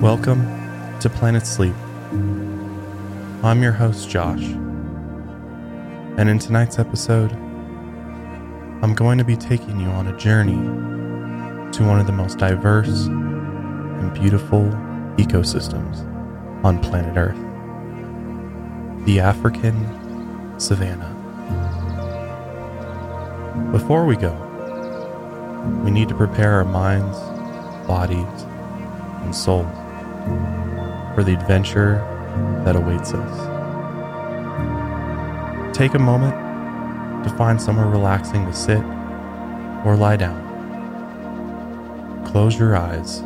Welcome to Planet Sleep. I'm your host, Josh. And in tonight's episode, I'm going to be taking you on a journey to one of the most diverse and beautiful ecosystems on planet Earth the African savanna. Before we go, we need to prepare our minds, bodies, and souls for the adventure that awaits us. Take a moment to find somewhere relaxing to sit or lie down. Close your eyes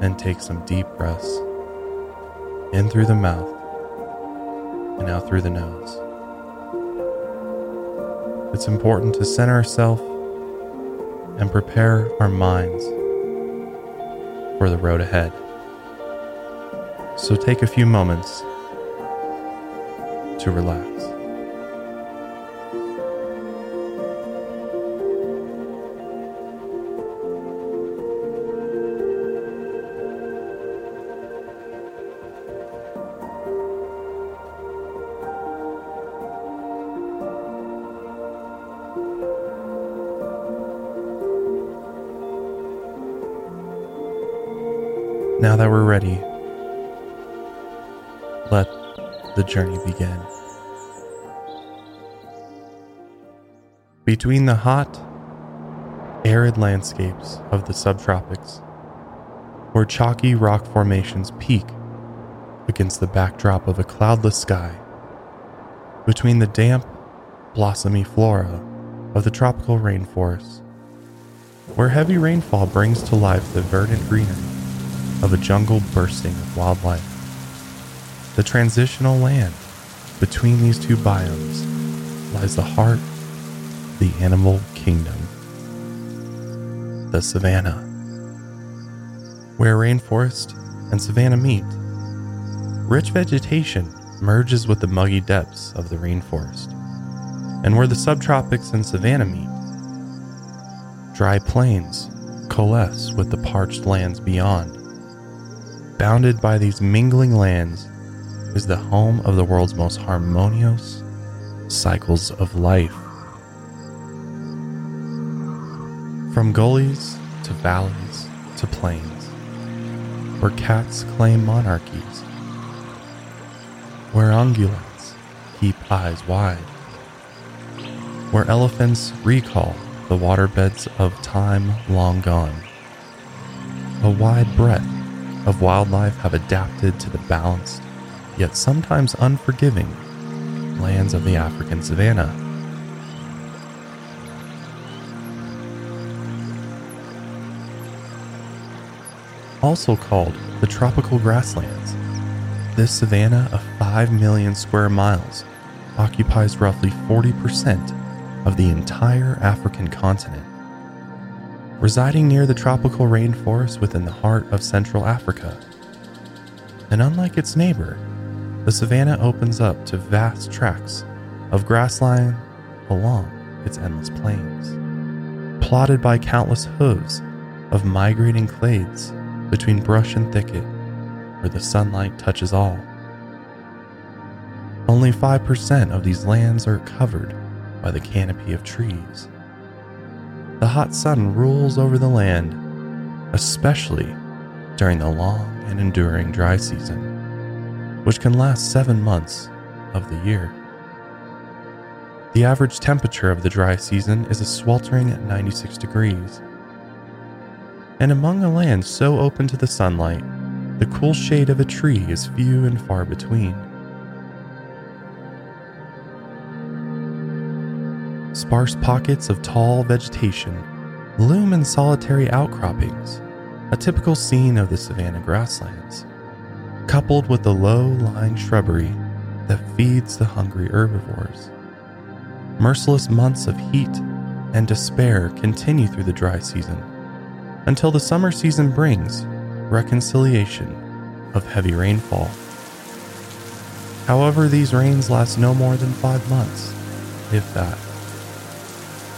and take some deep breaths in through the mouth and out through the nose. It's important to center ourselves and prepare our minds for the road ahead. So take a few moments to relax. Now that we're ready, let the journey begin. Between the hot, arid landscapes of the subtropics, where chalky rock formations peak against the backdrop of a cloudless sky, between the damp, blossomy flora of the tropical rainforests, where heavy rainfall brings to life the verdant greenery of a jungle bursting with wildlife. The transitional land between these two biomes lies the heart of the animal kingdom, the savanna, where rainforest and savanna meet. Rich vegetation merges with the muggy depths of the rainforest, and where the subtropics and savanna meet, dry plains coalesce with the parched lands beyond bounded by these mingling lands, is the home of the world's most harmonious cycles of life. From gullies to valleys to plains, where cats claim monarchies, where ungulates keep eyes wide, where elephants recall the waterbeds of time long gone. A wide breadth of wildlife have adapted to the balanced, yet sometimes unforgiving, lands of the African savanna. Also called the tropical grasslands, this savanna of 5 million square miles occupies roughly 40% of the entire African continent residing near the tropical rainforest within the heart of Central Africa. And unlike its neighbor, the savanna opens up to vast tracts of grassland along its endless plains, plotted by countless hooves of migrating clades between brush and thicket where the sunlight touches all. Only 5% of these lands are covered by the canopy of trees the hot sun rules over the land, especially during the long and enduring dry season, which can last seven months of the year. The average temperature of the dry season is a sweltering 96 degrees. And among a land so open to the sunlight, the cool shade of a tree is few and far between. Sparse pockets of tall vegetation loom in solitary outcroppings, a typical scene of the savanna grasslands, coupled with the low lying shrubbery that feeds the hungry herbivores. Merciless months of heat and despair continue through the dry season until the summer season brings reconciliation of heavy rainfall. However, these rains last no more than five months, if that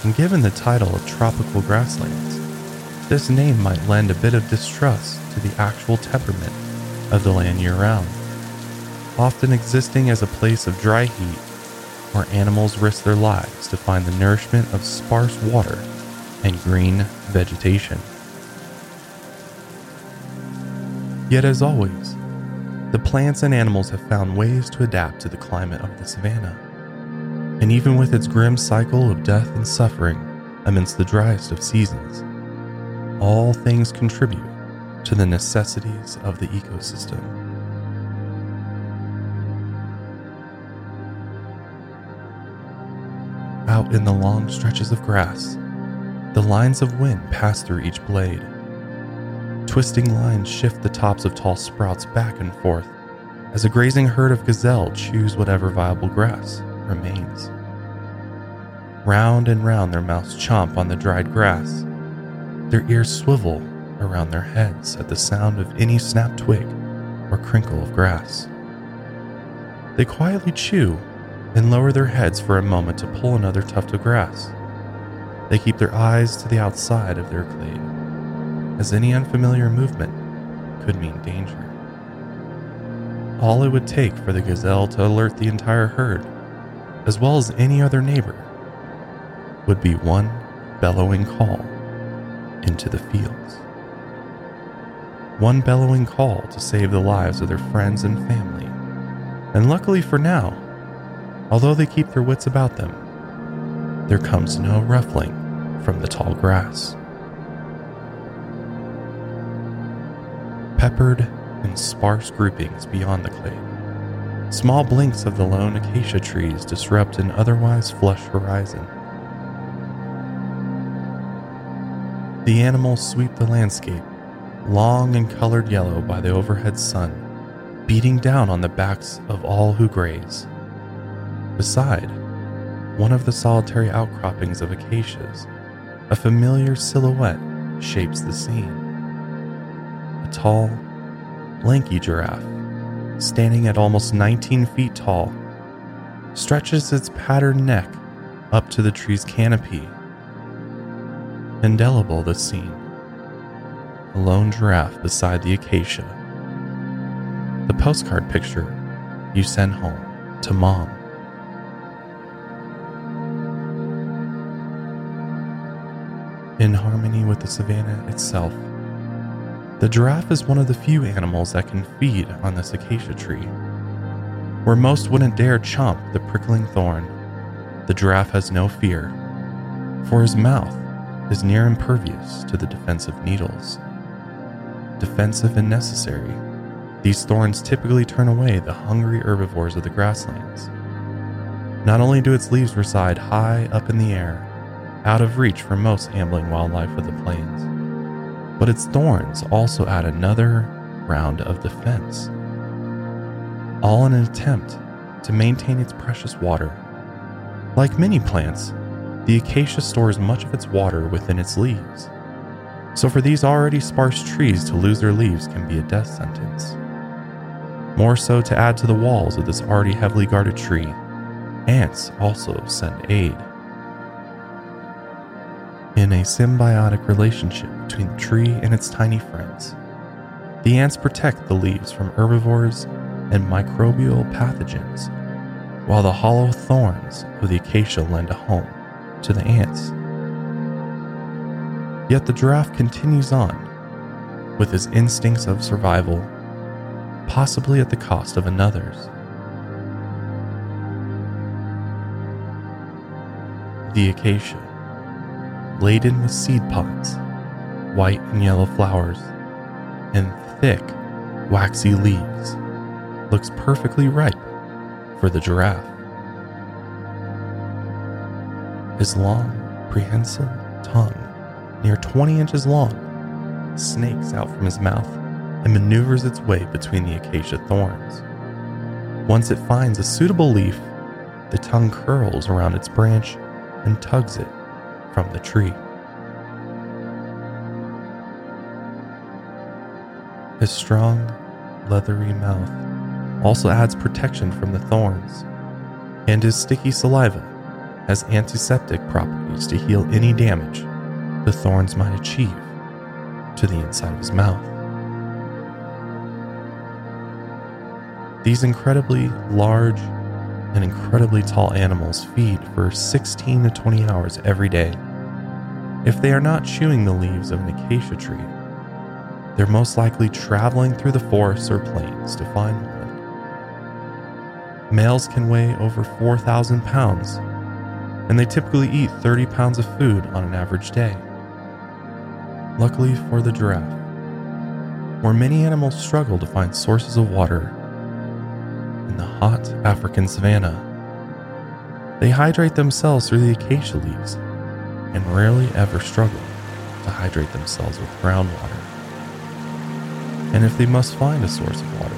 and given the title of tropical grasslands, this name might lend a bit of distrust to the actual temperament of the land year round, often existing as a place of dry heat where animals risk their lives to find the nourishment of sparse water and green vegetation. Yet, as always, the plants and animals have found ways to adapt to the climate of the savanna. And even with its grim cycle of death and suffering amidst the driest of seasons, all things contribute to the necessities of the ecosystem. Out in the long stretches of grass, the lines of wind pass through each blade. Twisting lines shift the tops of tall sprouts back and forth as a grazing herd of gazelle chews whatever viable grass remains. Round and round their mouths chomp on the dried grass. Their ears swivel around their heads at the sound of any snapped twig or crinkle of grass. They quietly chew and lower their heads for a moment to pull another tuft of grass. They keep their eyes to the outside of their glade, as any unfamiliar movement could mean danger. All it would take for the gazelle to alert the entire herd, as well as any other neighbor, would be one bellowing call into the fields. One bellowing call to save the lives of their friends and family. And luckily for now, although they keep their wits about them, there comes no ruffling from the tall grass. Peppered in sparse groupings beyond the glade, small blinks of the lone acacia trees disrupt an otherwise flush horizon. The animals sweep the landscape, long and colored yellow by the overhead sun, beating down on the backs of all who graze. Beside, one of the solitary outcroppings of acacias, a familiar silhouette shapes the scene. A tall, lanky giraffe, standing at almost 19 feet tall, stretches its patterned neck up to the tree's canopy Indelible the scene. A lone giraffe beside the acacia. The postcard picture you send home to mom. In harmony with the savanna itself, the giraffe is one of the few animals that can feed on this acacia tree. Where most wouldn't dare chomp the prickling thorn, the giraffe has no fear, for his mouth is near impervious to the defensive needles. Defensive and necessary, these thorns typically turn away the hungry herbivores of the grasslands. Not only do its leaves reside high up in the air, out of reach for most ambling wildlife of the plains, but its thorns also add another round of defense, all in an attempt to maintain its precious water. Like many plants, the acacia stores much of its water within its leaves. So, for these already sparse trees to lose their leaves can be a death sentence. More so to add to the walls of this already heavily guarded tree, ants also send aid. In a symbiotic relationship between the tree and its tiny friends, the ants protect the leaves from herbivores and microbial pathogens, while the hollow thorns of the acacia lend a home to the ants. Yet the giraffe continues on with his instincts of survival, possibly at the cost of another's. The acacia, laden with seed pods, white and yellow flowers, and thick, waxy leaves, looks perfectly ripe for the giraffe. His long, prehensile tongue, near 20 inches long, snakes out from his mouth and maneuvers its way between the acacia thorns. Once it finds a suitable leaf, the tongue curls around its branch and tugs it from the tree. His strong, leathery mouth also adds protection from the thorns, and his sticky saliva has antiseptic properties to heal any damage the thorns might achieve to the inside of his mouth. These incredibly large and incredibly tall animals feed for 16 to 20 hours every day. If they are not chewing the leaves of an acacia tree, they're most likely traveling through the forests or plains to find one. Males can weigh over 4,000 pounds, and they typically eat 30 pounds of food on an average day. Luckily for the giraffe, where many animals struggle to find sources of water in the hot African savanna, they hydrate themselves through the acacia leaves and rarely ever struggle to hydrate themselves with groundwater. And if they must find a source of water,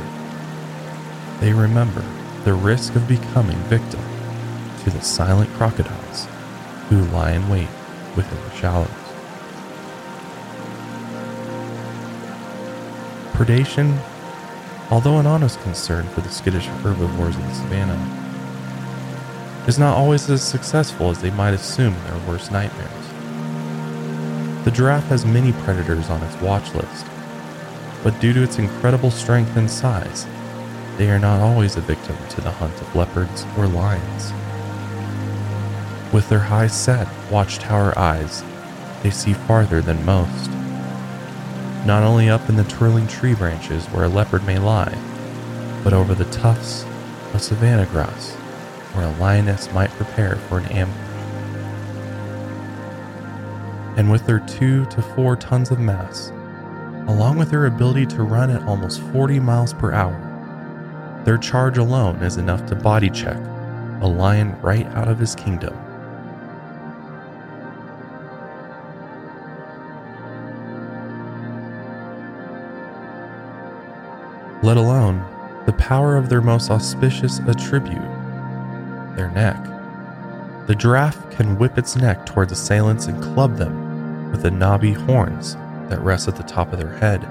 they remember the risk of becoming victim to the silent crocodiles who lie in wait within the shallows. Predation, although an honest concern for the skittish herbivores of the savannah, is not always as successful as they might assume in their worst nightmares. The giraffe has many predators on its watch list, but due to its incredible strength and size, they are not always a victim to the hunt of leopards or lions. With their high set, watchtower eyes, they see farther than most. Not only up in the twirling tree branches where a leopard may lie, but over the tufts of savanna grass where a lioness might prepare for an ambush. And with their two to four tons of mass, along with their ability to run at almost 40 miles per hour. Their charge alone is enough to body check a lion right out of his kingdom. Let alone the power of their most auspicious attribute, their neck. The giraffe can whip its neck towards assailants and club them with the knobby horns that rest at the top of their head.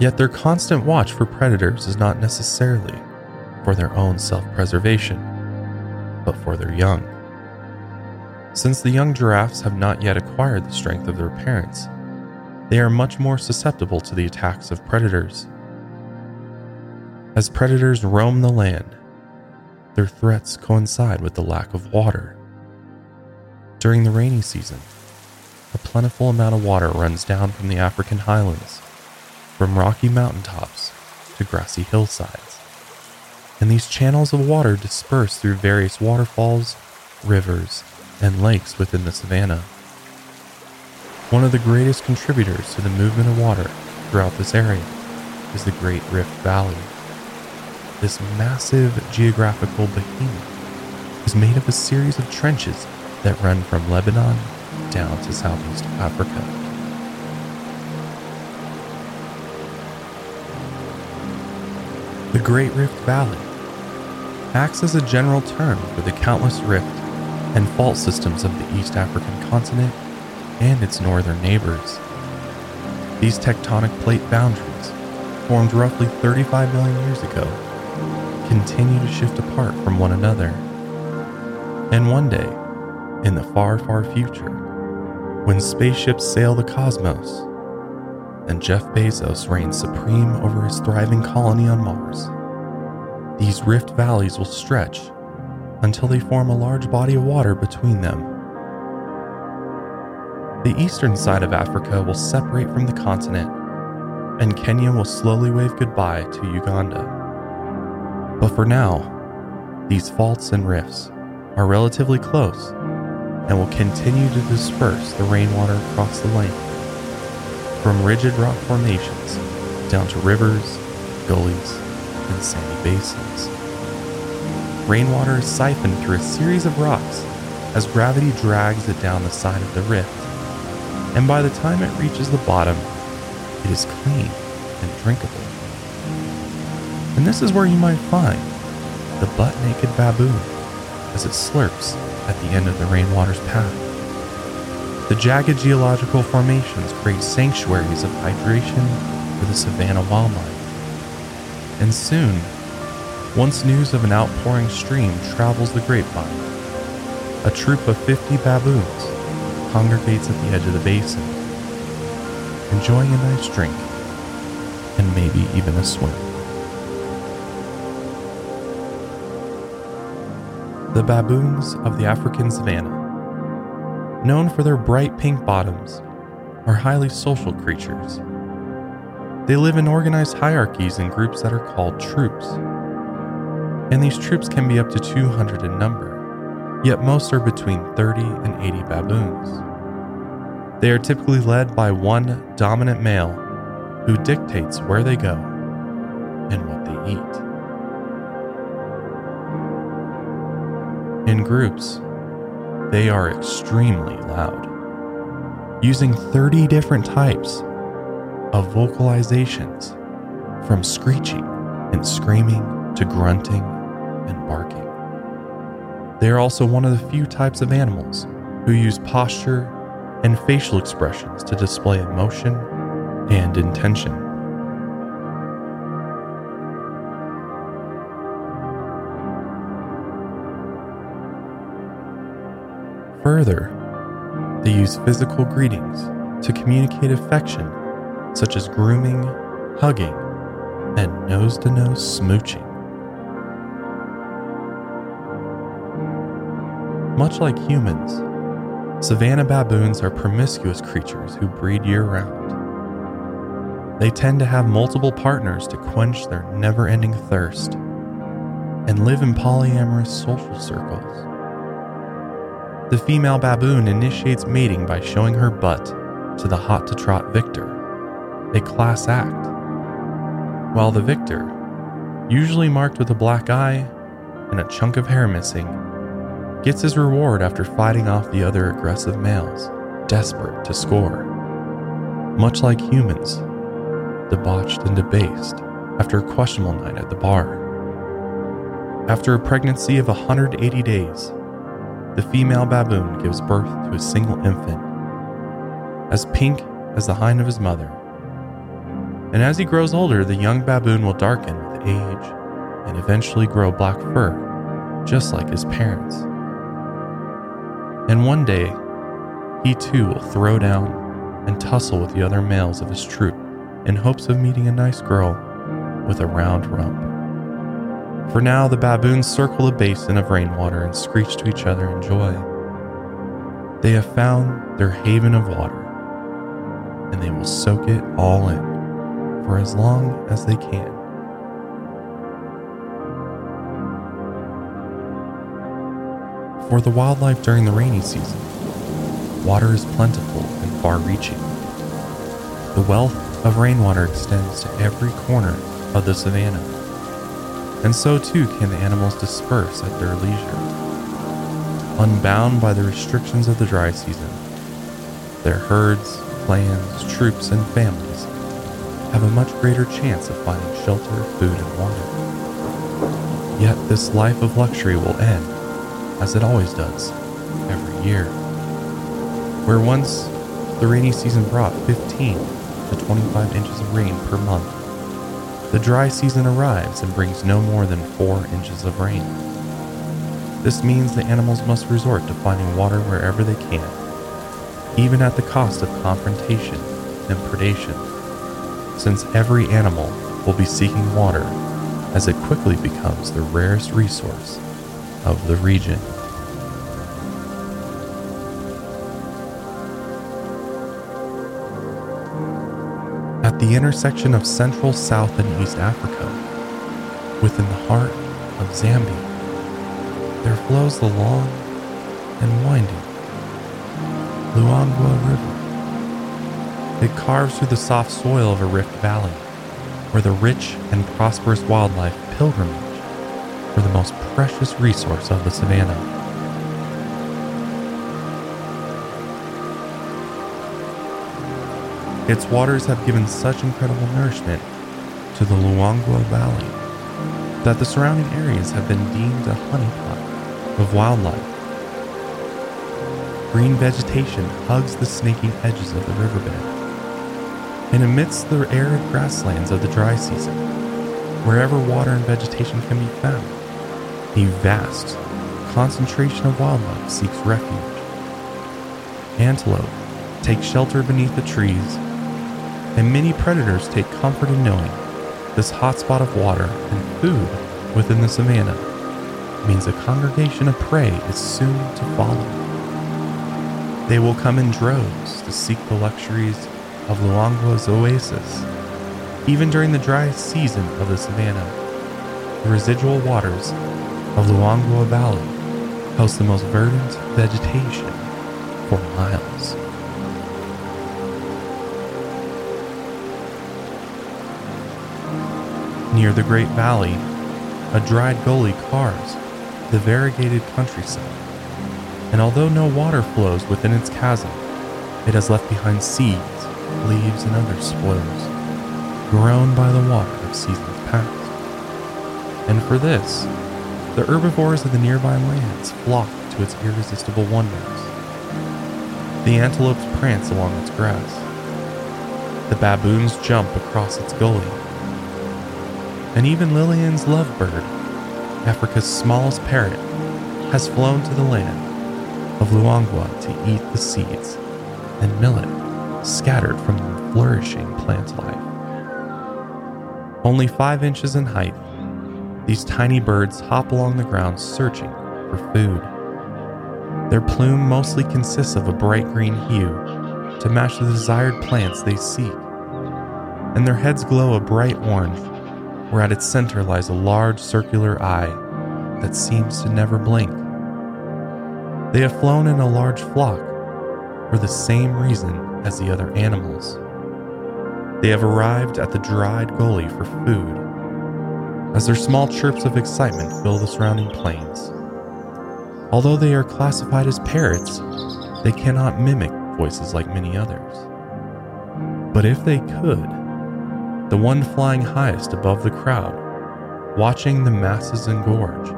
Yet their constant watch for predators is not necessarily for their own self preservation, but for their young. Since the young giraffes have not yet acquired the strength of their parents, they are much more susceptible to the attacks of predators. As predators roam the land, their threats coincide with the lack of water. During the rainy season, a plentiful amount of water runs down from the African highlands, from rocky mountaintops to grassy hillsides. And these channels of water disperse through various waterfalls, rivers, and lakes within the savanna. One of the greatest contributors to the movement of water throughout this area is the Great Rift Valley. This massive geographical behemoth is made of a series of trenches that run from Lebanon down to Southeast Africa. The Great Rift Valley acts as a general term for the countless rift and fault systems of the East African continent and its northern neighbors. These tectonic plate boundaries, formed roughly 35 million years ago, continue to shift apart from one another. And one day, in the far, far future, when spaceships sail the cosmos and Jeff Bezos reigns supreme over his thriving colony on Mars, these rift valleys will stretch until they form a large body of water between them. The eastern side of Africa will separate from the continent, and Kenya will slowly wave goodbye to Uganda. But for now, these faults and rifts are relatively close and will continue to disperse the rainwater across the length, from rigid rock formations down to rivers, gullies, and sandy basins. Rainwater is siphoned through a series of rocks as gravity drags it down the side of the rift, and by the time it reaches the bottom, it is clean and drinkable. And this is where you might find the butt naked baboon as it slurps at the end of the rainwater's path. The jagged geological formations create sanctuaries of hydration for the savanna wildlife. And soon, once news of an outpouring stream travels the grapevine, a troop of 50 baboons congregates at the edge of the basin, enjoying a nice drink, and maybe even a swim. The baboons of the African savanna, known for their bright pink bottoms, are highly social creatures. They live in organized hierarchies in groups that are called troops. And these troops can be up to 200 in number, yet most are between 30 and 80 baboons. They are typically led by one dominant male who dictates where they go and what they eat. In groups, they are extremely loud, using 30 different types of vocalizations from screeching and screaming to grunting and barking. They are also one of the few types of animals who use posture and facial expressions to display emotion and intention. Further, they use physical greetings to communicate affection, such as grooming, hugging, and nose to nose smooching. Much like humans, savanna baboons are promiscuous creatures who breed year round. They tend to have multiple partners to quench their never ending thirst and live in polyamorous social circles. The female baboon initiates mating by showing her butt to the hot to trot victor, a class act, while the victor, usually marked with a black eye and a chunk of hair missing, gets his reward after fighting off the other aggressive males, desperate to score. Much like humans, debauched and debased after a questionable night at the bar. After a pregnancy of 180 days, the female baboon gives birth to a single infant, as pink as the hind of his mother. And as he grows older, the young baboon will darken with age and eventually grow black fur, just like his parents. And one day, he too will throw down and tussle with the other males of his troop in hopes of meeting a nice girl with a round rump. For now, the baboons circle a basin of rainwater and screech to each other in joy. They have found their haven of water, and they will soak it all in for as long as they can. For the wildlife during the rainy season, water is plentiful and far reaching. The wealth of rainwater extends to every corner of the savanna and so too can the animals disperse at their leisure. Unbound by the restrictions of the dry season, their herds, clans, troops, and families have a much greater chance of finding shelter, food, and water. Yet this life of luxury will end, as it always does, every year. Where once the rainy season brought 15 to 25 inches of rain per month, the dry season arrives and brings no more than four inches of rain. This means the animals must resort to finding water wherever they can, even at the cost of confrontation and predation, since every animal will be seeking water as it quickly becomes the rarest resource of the region. The intersection of Central, South, and East Africa, within the heart of Zambia, there flows the long and winding Luangwa River. It carves through the soft soil of a rift valley, where the rich and prosperous wildlife pilgrimage for the most precious resource of the savannah Its waters have given such incredible nourishment to the Luangwa Valley that the surrounding areas have been deemed a honeypot of wildlife. Green vegetation hugs the snaking edges of the riverbed. And amidst the arid grasslands of the dry season, wherever water and vegetation can be found, a vast concentration of wildlife seeks refuge. Antelope take shelter beneath the trees and many predators take comfort in knowing this hotspot of water and food within the savanna means a congregation of prey is soon to follow. They will come in droves to seek the luxuries of Luangwa's oasis. Even during the dry season of the savanna, the residual waters of Luangwa Valley host the most verdant vegetation for miles. Near the Great Valley, a dried gully carves the variegated countryside. And although no water flows within its chasm, it has left behind seeds, leaves, and other spoils, grown by the water of seasons past. And for this, the herbivores of the nearby lands flock to its irresistible wonders. The antelopes prance along its grass. The baboons jump across its gully and even Lilian's lovebird, Africa's smallest parrot, has flown to the land of Luangwa to eat the seeds and millet scattered from the flourishing plant life. Only five inches in height, these tiny birds hop along the ground searching for food. Their plume mostly consists of a bright green hue to match the desired plants they seek, and their heads glow a bright orange where at its center lies a large circular eye that seems to never blink. They have flown in a large flock for the same reason as the other animals. They have arrived at the dried gully for food, as their small chirps of excitement fill the surrounding plains. Although they are classified as parrots, they cannot mimic voices like many others. But if they could, the one flying highest above the crowd, watching the masses engorge,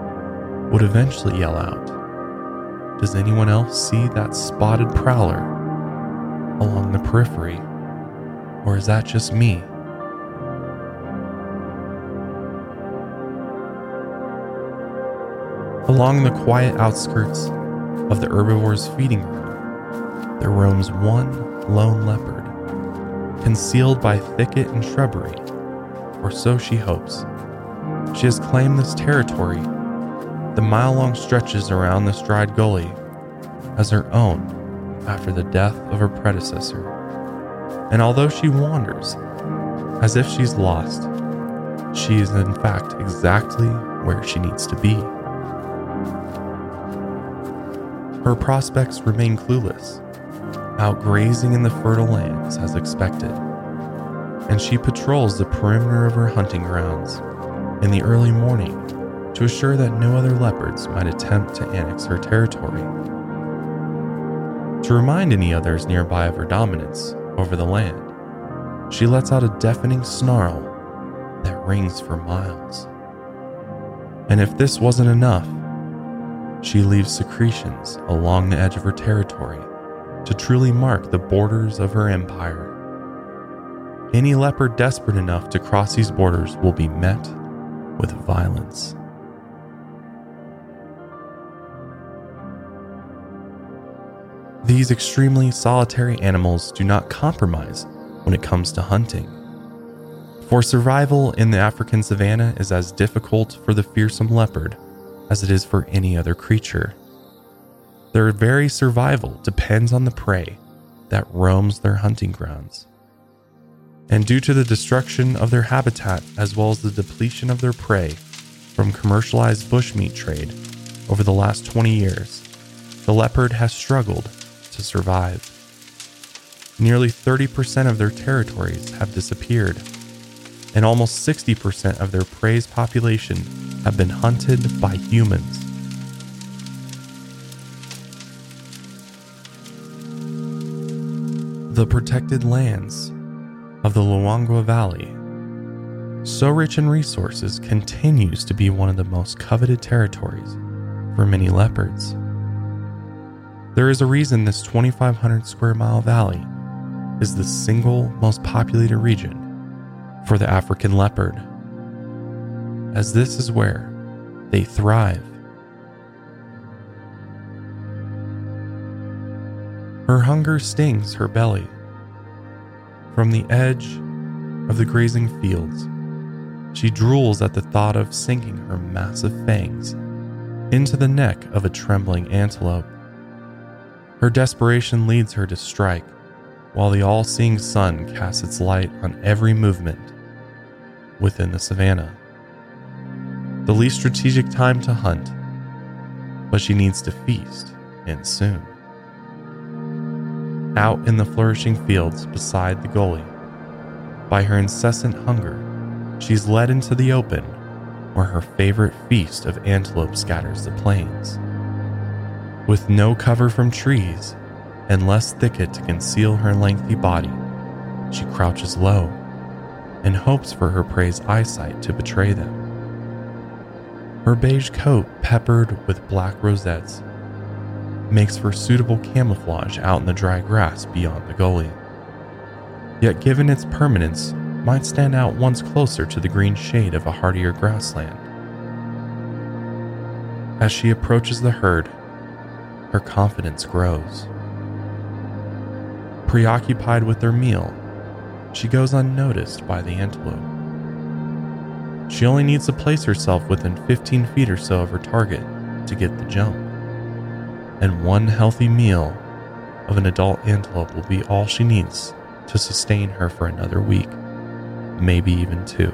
would eventually yell out, Does anyone else see that spotted prowler along the periphery? Or is that just me? Along the quiet outskirts of the herbivore's feeding ground, there roams one lone leopard concealed by thicket and shrubbery, or so she hopes. She has claimed this territory, the mile long stretches around this dried gully, as her own after the death of her predecessor. And although she wanders as if she's lost, she is in fact exactly where she needs to be. Her prospects remain clueless out grazing in the fertile lands as expected, and she patrols the perimeter of her hunting grounds in the early morning to assure that no other leopards might attempt to annex her territory. To remind any others nearby of her dominance over the land, she lets out a deafening snarl that rings for miles. And if this wasn't enough, she leaves secretions along the edge of her territory to truly mark the borders of her empire. Any leopard desperate enough to cross these borders will be met with violence. These extremely solitary animals do not compromise when it comes to hunting. For survival in the African savanna is as difficult for the fearsome leopard as it is for any other creature. Their very survival depends on the prey that roams their hunting grounds. And due to the destruction of their habitat as well as the depletion of their prey from commercialized bushmeat trade over the last 20 years, the leopard has struggled to survive. Nearly 30% of their territories have disappeared, and almost 60% of their prey's population have been hunted by humans. The protected lands of the Luangwa Valley, so rich in resources, continues to be one of the most coveted territories for many leopards. There is a reason this 2,500 square mile valley is the single most populated region for the African leopard, as this is where they thrive. Her hunger stings her belly. From the edge of the grazing fields, she drools at the thought of sinking her massive fangs into the neck of a trembling antelope. Her desperation leads her to strike, while the all seeing sun casts its light on every movement within the savannah. The least strategic time to hunt, but she needs to feast, and soon. Out in the flourishing fields beside the gully, by her incessant hunger, she's led into the open where her favorite feast of antelope scatters the plains. With no cover from trees and less thicket to conceal her lengthy body, she crouches low and hopes for her prey's eyesight to betray them. Her beige coat, peppered with black rosettes, makes for suitable camouflage out in the dry grass beyond the gully yet given its permanence, might stand out once closer to the green shade of a hardier grassland. As she approaches the herd, her confidence grows. Preoccupied with their meal, she goes unnoticed by the antelope. She only needs to place herself within 15 feet or so of her target to get the jump. And one healthy meal of an adult antelope will be all she needs to sustain her for another week, maybe even two.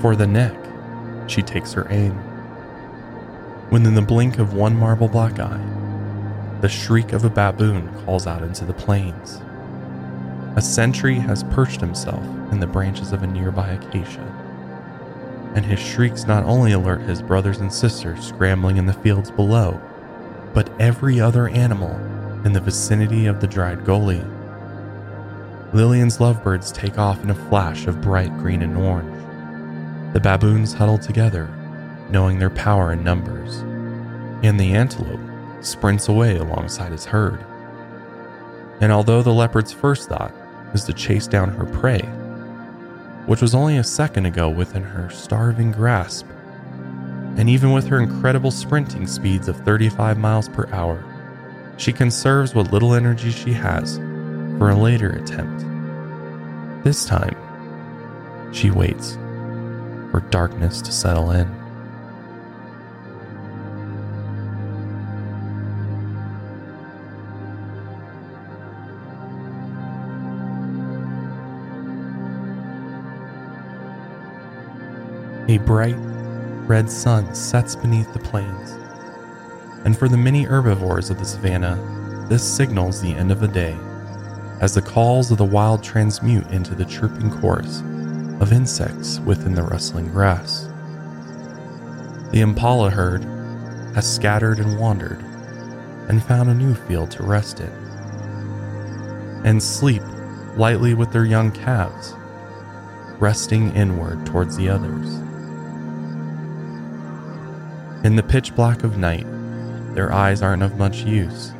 For the neck, she takes her aim. When in the blink of one marble black eye, the shriek of a baboon calls out into the plains. A sentry has perched himself in the branches of a nearby acacia, and his shrieks not only alert his brothers and sisters scrambling in the fields below, but every other animal in the vicinity of the dried gully. Lilian's lovebirds take off in a flash of bright green and orange. The baboons huddle together, knowing their power in numbers, and the antelope sprints away alongside his herd. And although the leopard's first thought is to chase down her prey, which was only a second ago within her starving grasp. And even with her incredible sprinting speeds of 35 miles per hour, she conserves what little energy she has for a later attempt. This time, she waits for darkness to settle in. A bright red sun sets beneath the plains, and for the many herbivores of the savannah, this signals the end of the day as the calls of the wild transmute into the chirping chorus of insects within the rustling grass. The impala herd has scattered and wandered and found a new field to rest in and sleep lightly with their young calves, resting inward towards the others. In the pitch black of night, their eyes aren't of much use.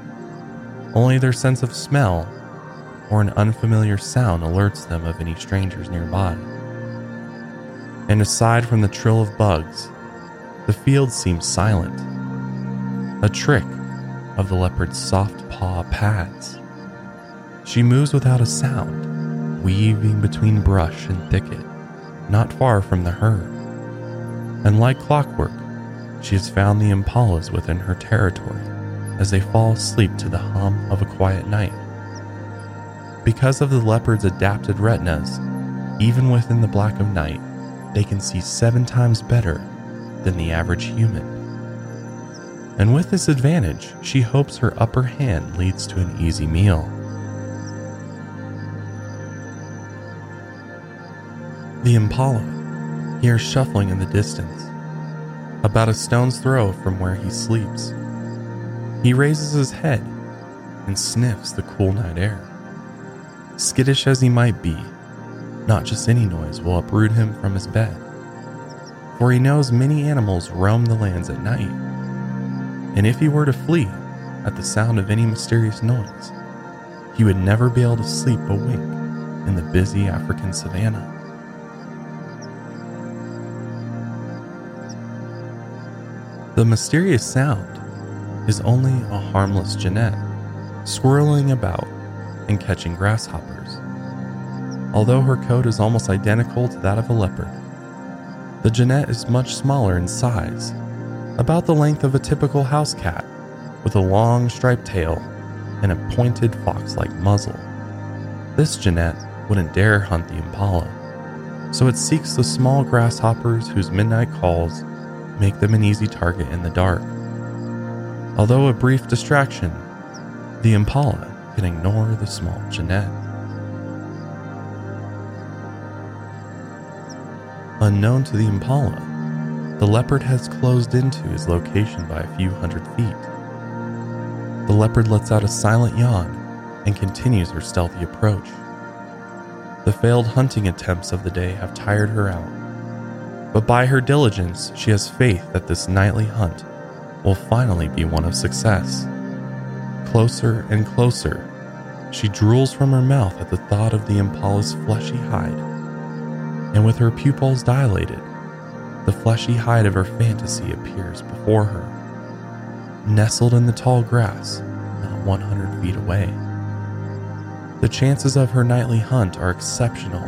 Only their sense of smell or an unfamiliar sound alerts them of any strangers nearby. And aside from the trill of bugs, the field seems silent. A trick of the leopard's soft paw pads. She moves without a sound, weaving between brush and thicket, not far from the herd. And like clockwork, she has found the impalas within her territory as they fall asleep to the hum of a quiet night. Because of the leopard's adapted retinas, even within the black of night, they can see seven times better than the average human. And with this advantage, she hopes her upper hand leads to an easy meal. The impala hears shuffling in the distance about a stone's throw from where he sleeps. He raises his head and sniffs the cool night air. Skittish as he might be, not just any noise will uproot him from his bed, for he knows many animals roam the lands at night, and if he were to flee at the sound of any mysterious noise, he would never be able to sleep a wink in the busy African savanna. The mysterious sound is only a harmless genet, swirling about and catching grasshoppers. Although her coat is almost identical to that of a leopard, the genet is much smaller in size, about the length of a typical house cat, with a long striped tail and a pointed fox like muzzle. This genet wouldn't dare hunt the impala, so it seeks the small grasshoppers whose midnight calls make them an easy target in the dark. Although a brief distraction, the impala can ignore the small genet. Unknown to the impala, the leopard has closed into his location by a few hundred feet. The leopard lets out a silent yawn and continues her stealthy approach. The failed hunting attempts of the day have tired her out, but by her diligence, she has faith that this nightly hunt will finally be one of success. Closer and closer, she drools from her mouth at the thought of the impala's fleshy hide, and with her pupils dilated, the fleshy hide of her fantasy appears before her, nestled in the tall grass not 100 feet away. The chances of her nightly hunt are exceptional,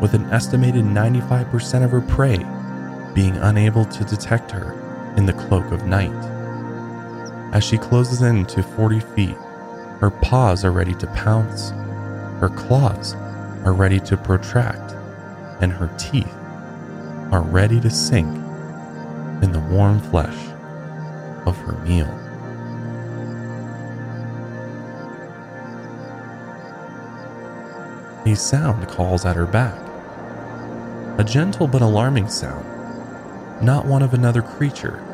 with an estimated 95% of her prey being unable to detect her in the cloak of night. As she closes in to 40 feet, her paws are ready to pounce, her claws are ready to protract, and her teeth are ready to sink in the warm flesh of her meal. A sound calls at her back. A gentle but alarming sound, not one of another creature,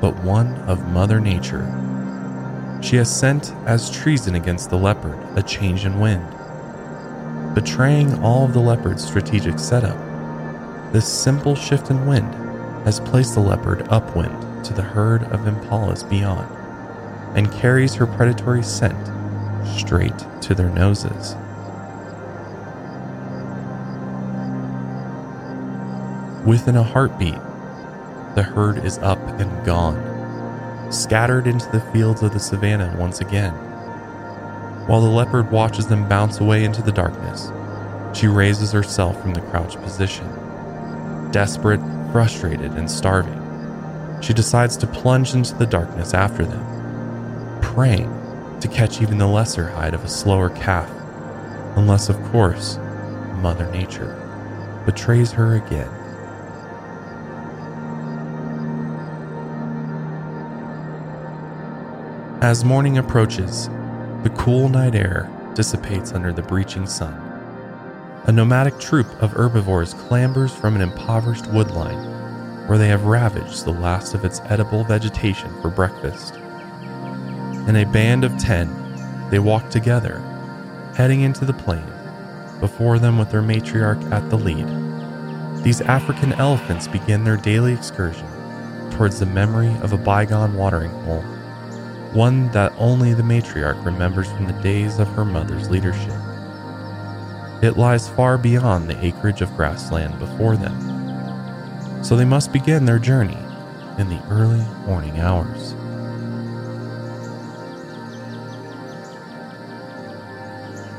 but one of Mother Nature. She has sent as treason against the leopard a change in wind, betraying all of the leopard's strategic setup. This simple shift in wind has placed the leopard upwind to the herd of impalas beyond and carries her predatory scent straight to their noses. Within a heartbeat, the herd is up and gone, scattered into the fields of the savannah once again. While the leopard watches them bounce away into the darkness, she raises herself from the crouched position. Desperate, frustrated, and starving, she decides to plunge into the darkness after them, praying to catch even the lesser hide of a slower calf, unless, of course, Mother Nature betrays her again. As morning approaches, the cool night air dissipates under the breaching sun. A nomadic troop of herbivores clambers from an impoverished woodline where they have ravaged the last of its edible vegetation for breakfast. In a band of ten, they walk together, heading into the plain, before them with their matriarch at the lead. These African elephants begin their daily excursion towards the memory of a bygone watering hole one that only the matriarch remembers from the days of her mother's leadership. It lies far beyond the acreage of grassland before them, so they must begin their journey in the early morning hours.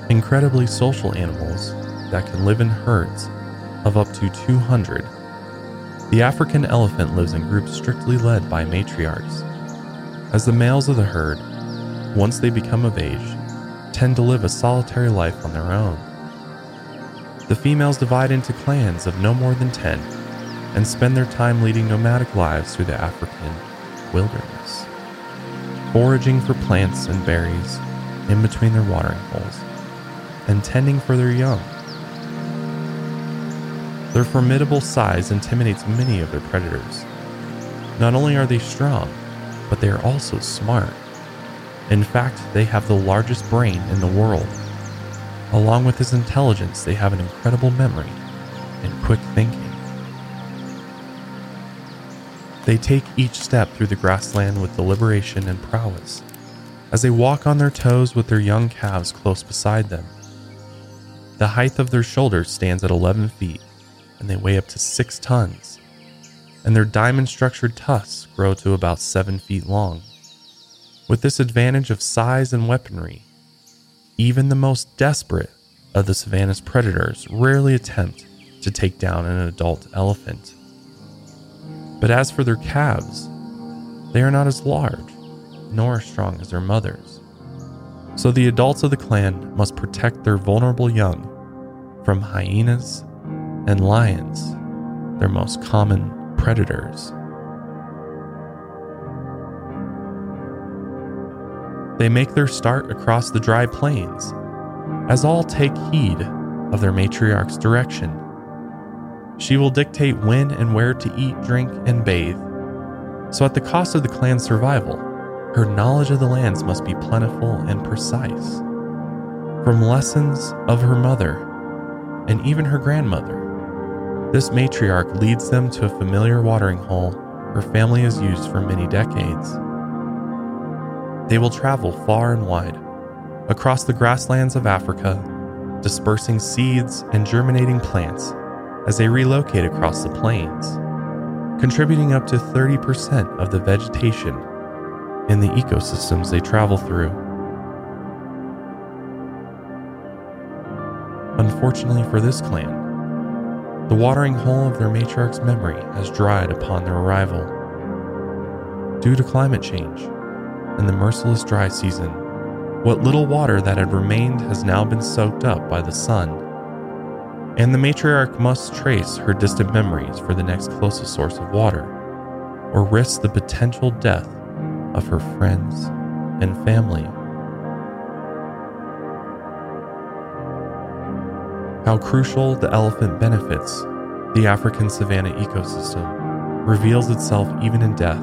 Incredibly social animals that can live in herds of up to 200. The African elephant lives in groups strictly led by matriarchs as the males of the herd, once they become of age, tend to live a solitary life on their own. The females divide into clans of no more than 10 and spend their time leading nomadic lives through the African wilderness, foraging for plants and berries in between their watering holes, and tending for their young. Their formidable size intimidates many of their predators. Not only are they strong, but they are also smart. In fact, they have the largest brain in the world. Along with this intelligence, they have an incredible memory and quick thinking. They take each step through the grassland with deliberation and prowess, as they walk on their toes with their young calves close beside them. The height of their shoulders stands at 11 feet, and they weigh up to 6 tons, and their diamond structured tusks grow to about 7 feet long. With this advantage of size and weaponry, even the most desperate of the savanna's predators rarely attempt to take down an adult elephant. But as for their calves, they are not as large nor as strong as their mothers. So the adults of the clan must protect their vulnerable young from hyenas and lions, their most common predators. They make their start across the dry plains, as all take heed of their matriarch's direction. She will dictate when and where to eat, drink, and bathe. So, at the cost of the clan's survival, her knowledge of the lands must be plentiful and precise. From lessons of her mother and even her grandmother, this matriarch leads them to a familiar watering hole her family has used for many decades. They will travel far and wide, across the grasslands of Africa, dispersing seeds and germinating plants as they relocate across the plains, contributing up to 30% of the vegetation in the ecosystems they travel through. Unfortunately for this clan, the watering hole of their matriarch's memory has dried upon their arrival. Due to climate change, and the merciless dry season, what little water that had remained has now been soaked up by the sun, and the matriarch must trace her distant memories for the next closest source of water, or risk the potential death of her friends and family. How crucial the elephant benefits the African savanna ecosystem reveals itself even in death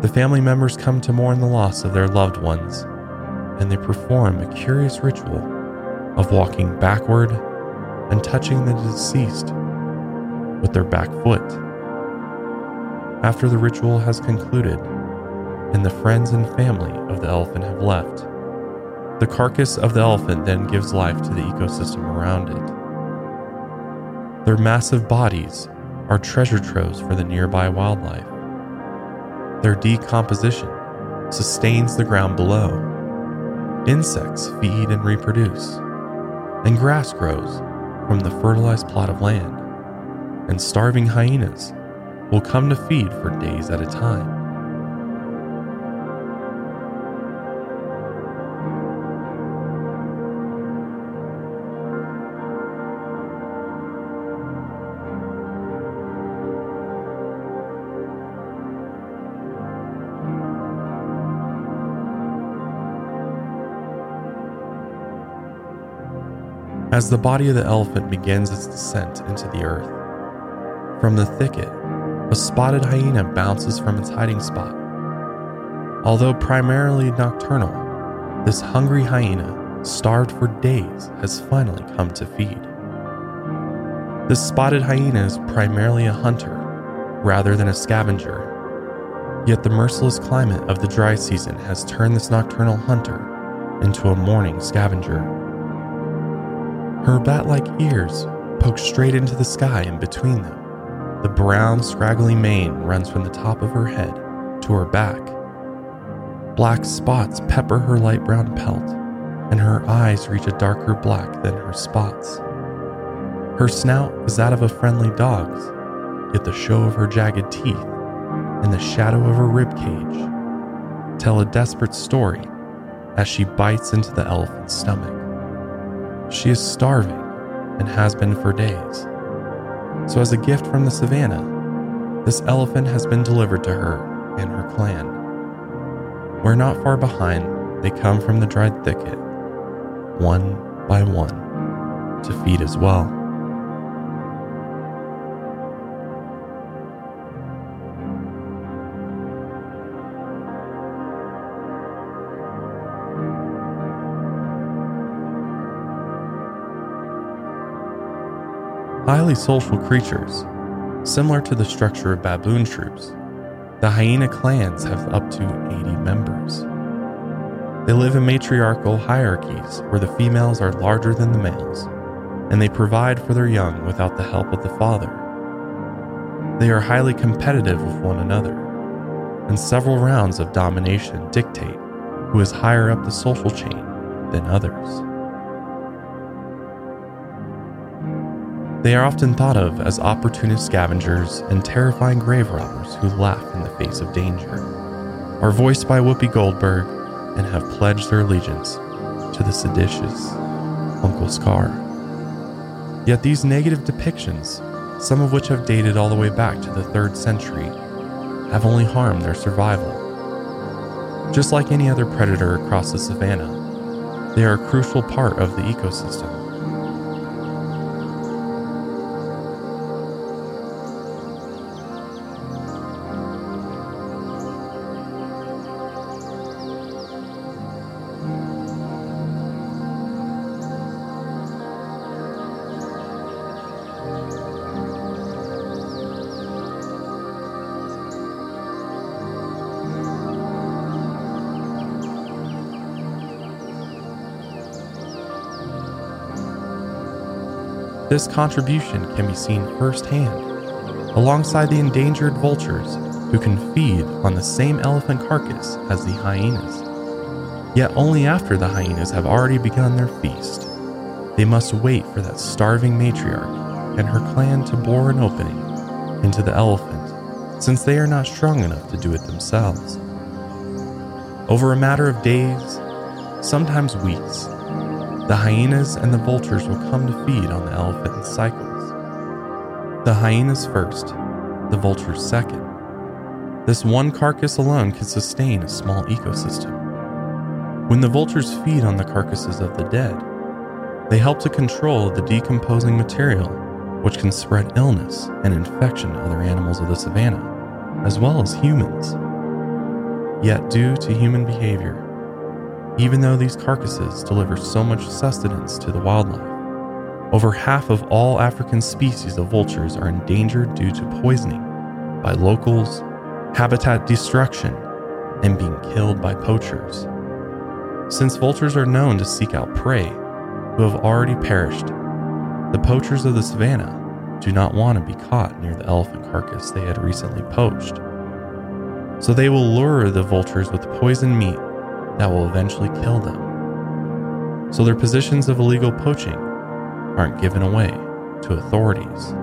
the family members come to mourn the loss of their loved ones, and they perform a curious ritual of walking backward and touching the deceased with their back foot. After the ritual has concluded, and the friends and family of the elephant have left, the carcass of the elephant then gives life to the ecosystem around it. Their massive bodies are treasure troves for the nearby wildlife. Their decomposition sustains the ground below. Insects feed and reproduce, and grass grows from the fertilized plot of land. And starving hyenas will come to feed for days at a time. As the body of the elephant begins its descent into the earth. From the thicket, a spotted hyena bounces from its hiding spot. Although primarily nocturnal, this hungry hyena, starved for days, has finally come to feed. This spotted hyena is primarily a hunter rather than a scavenger. Yet the merciless climate of the dry season has turned this nocturnal hunter into a morning scavenger. Her bat like ears poke straight into the sky in between them. The brown, scraggly mane runs from the top of her head to her back. Black spots pepper her light brown pelt, and her eyes reach a darker black than her spots. Her snout is that of a friendly dog's, yet the show of her jagged teeth and the shadow of her rib cage tell a desperate story as she bites into the elephant's stomach. She is starving and has been for days. So, as a gift from the savannah, this elephant has been delivered to her and her clan. Where not far behind, they come from the dried thicket, one by one, to feed as well. Highly social creatures, similar to the structure of baboon troops. The hyena clans have up to 80 members. They live in matriarchal hierarchies where the females are larger than the males, and they provide for their young without the help of the father. They are highly competitive with one another, and several rounds of domination dictate who is higher up the social chain than others. They are often thought of as opportunist scavengers and terrifying grave robbers who laugh in the face of danger, are voiced by Whoopi Goldberg, and have pledged their allegiance to the seditious Uncle Scar. Yet these negative depictions, some of which have dated all the way back to the 3rd century, have only harmed their survival. Just like any other predator across the savannah, they are a crucial part of the ecosystem. This contribution can be seen firsthand, alongside the endangered vultures who can feed on the same elephant carcass as the hyenas. Yet only after the hyenas have already begun their feast. They must wait for that starving matriarch and her clan to bore an opening into the elephant, since they are not strong enough to do it themselves. Over a matter of days, sometimes weeks, the hyenas and the vultures will come to feed on the elephant in cycles. The hyenas first, the vultures second. This one carcass alone can sustain a small ecosystem. When the vultures feed on the carcasses of the dead, they help to control the decomposing material, which can spread illness and infection to other animals of the savannah, as well as humans. Yet, due to human behavior, even though these carcasses deliver so much sustenance to the wildlife. Over half of all African species of vultures are endangered due to poisoning by locals, habitat destruction, and being killed by poachers. Since vultures are known to seek out prey who have already perished, the poachers of the savannah do not want to be caught near the elephant carcass they had recently poached. So they will lure the vultures with poisoned meat that will eventually kill them. So their positions of illegal poaching aren't given away to authorities.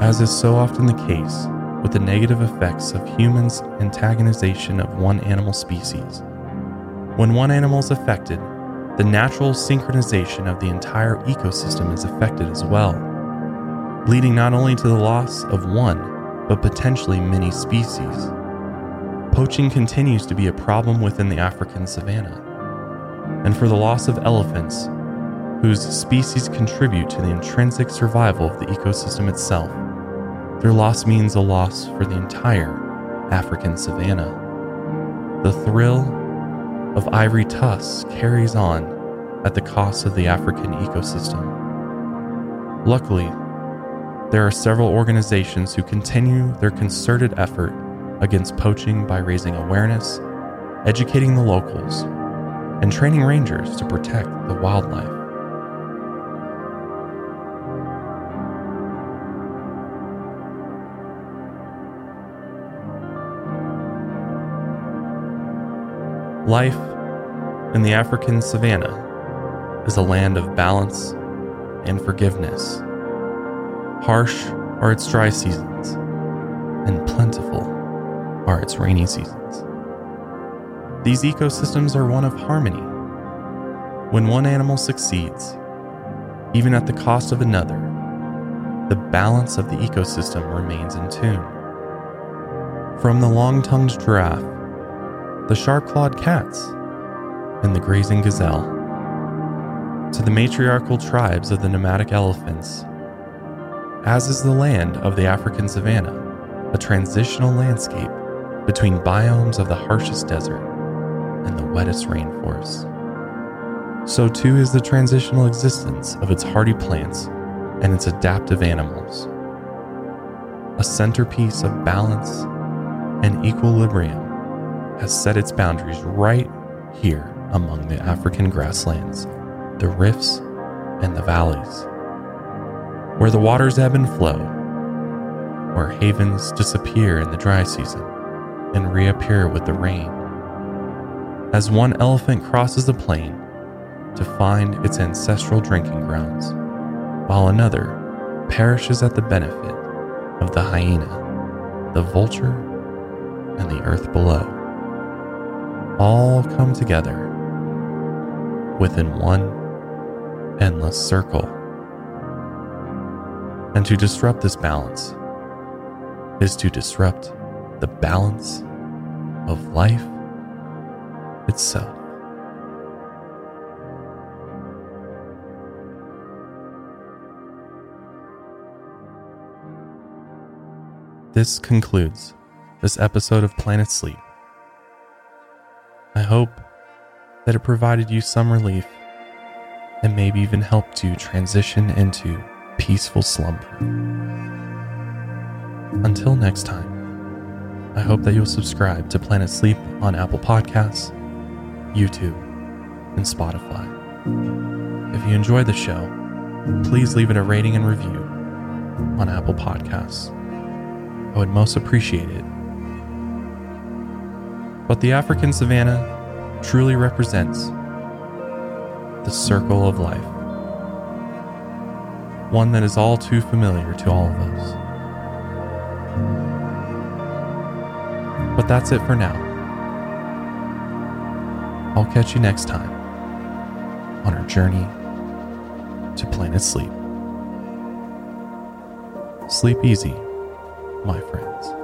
As is so often the case with the negative effects of humans' antagonization of one animal species, when one animal is affected, the natural synchronization of the entire ecosystem is affected as well, leading not only to the loss of one but potentially many species. Poaching continues to be a problem within the African savanna. And for the loss of elephants, whose species contribute to the intrinsic survival of the ecosystem itself, their loss means a loss for the entire African savanna. The thrill of ivory tusks carries on at the cost of the African ecosystem. Luckily, there are several organizations who continue their concerted effort against poaching by raising awareness, educating the locals, and training rangers to protect the wildlife. Life in the African savanna is a land of balance and forgiveness. Harsh are its dry seasons, and plentiful are its rainy seasons. These ecosystems are one of harmony. When one animal succeeds, even at the cost of another, the balance of the ecosystem remains in tune. From the long tongued giraffe, the sharp clawed cats, and the grazing gazelle, to the matriarchal tribes of the nomadic elephants as is the land of the African savanna, a transitional landscape between biomes of the harshest desert and the wettest rainforest. So too is the transitional existence of its hardy plants and its adaptive animals. A centerpiece of balance and equilibrium has set its boundaries right here among the African grasslands, the rifts, and the valleys, where the waters ebb and flow, where havens disappear in the dry season and reappear with the rain. As one elephant crosses the plain to find its ancestral drinking grounds, while another perishes at the benefit of the hyena, the vulture, and the earth below. All come together within one endless circle. And to disrupt this balance is to disrupt the balance of life itself. This concludes this episode of Planet Sleep. I hope that it provided you some relief and maybe even helped you transition into peaceful slumber. Until next time, I hope that you'll subscribe to Planet Sleep on Apple Podcasts, YouTube, and Spotify. If you enjoy the show, please leave it a rating and review on Apple Podcasts. I would most appreciate it. But the African savannah truly represents the circle of life, one that is all too familiar to all of us. But that's it for now. I'll catch you next time on our journey to Planet Sleep. Sleep easy, my friends.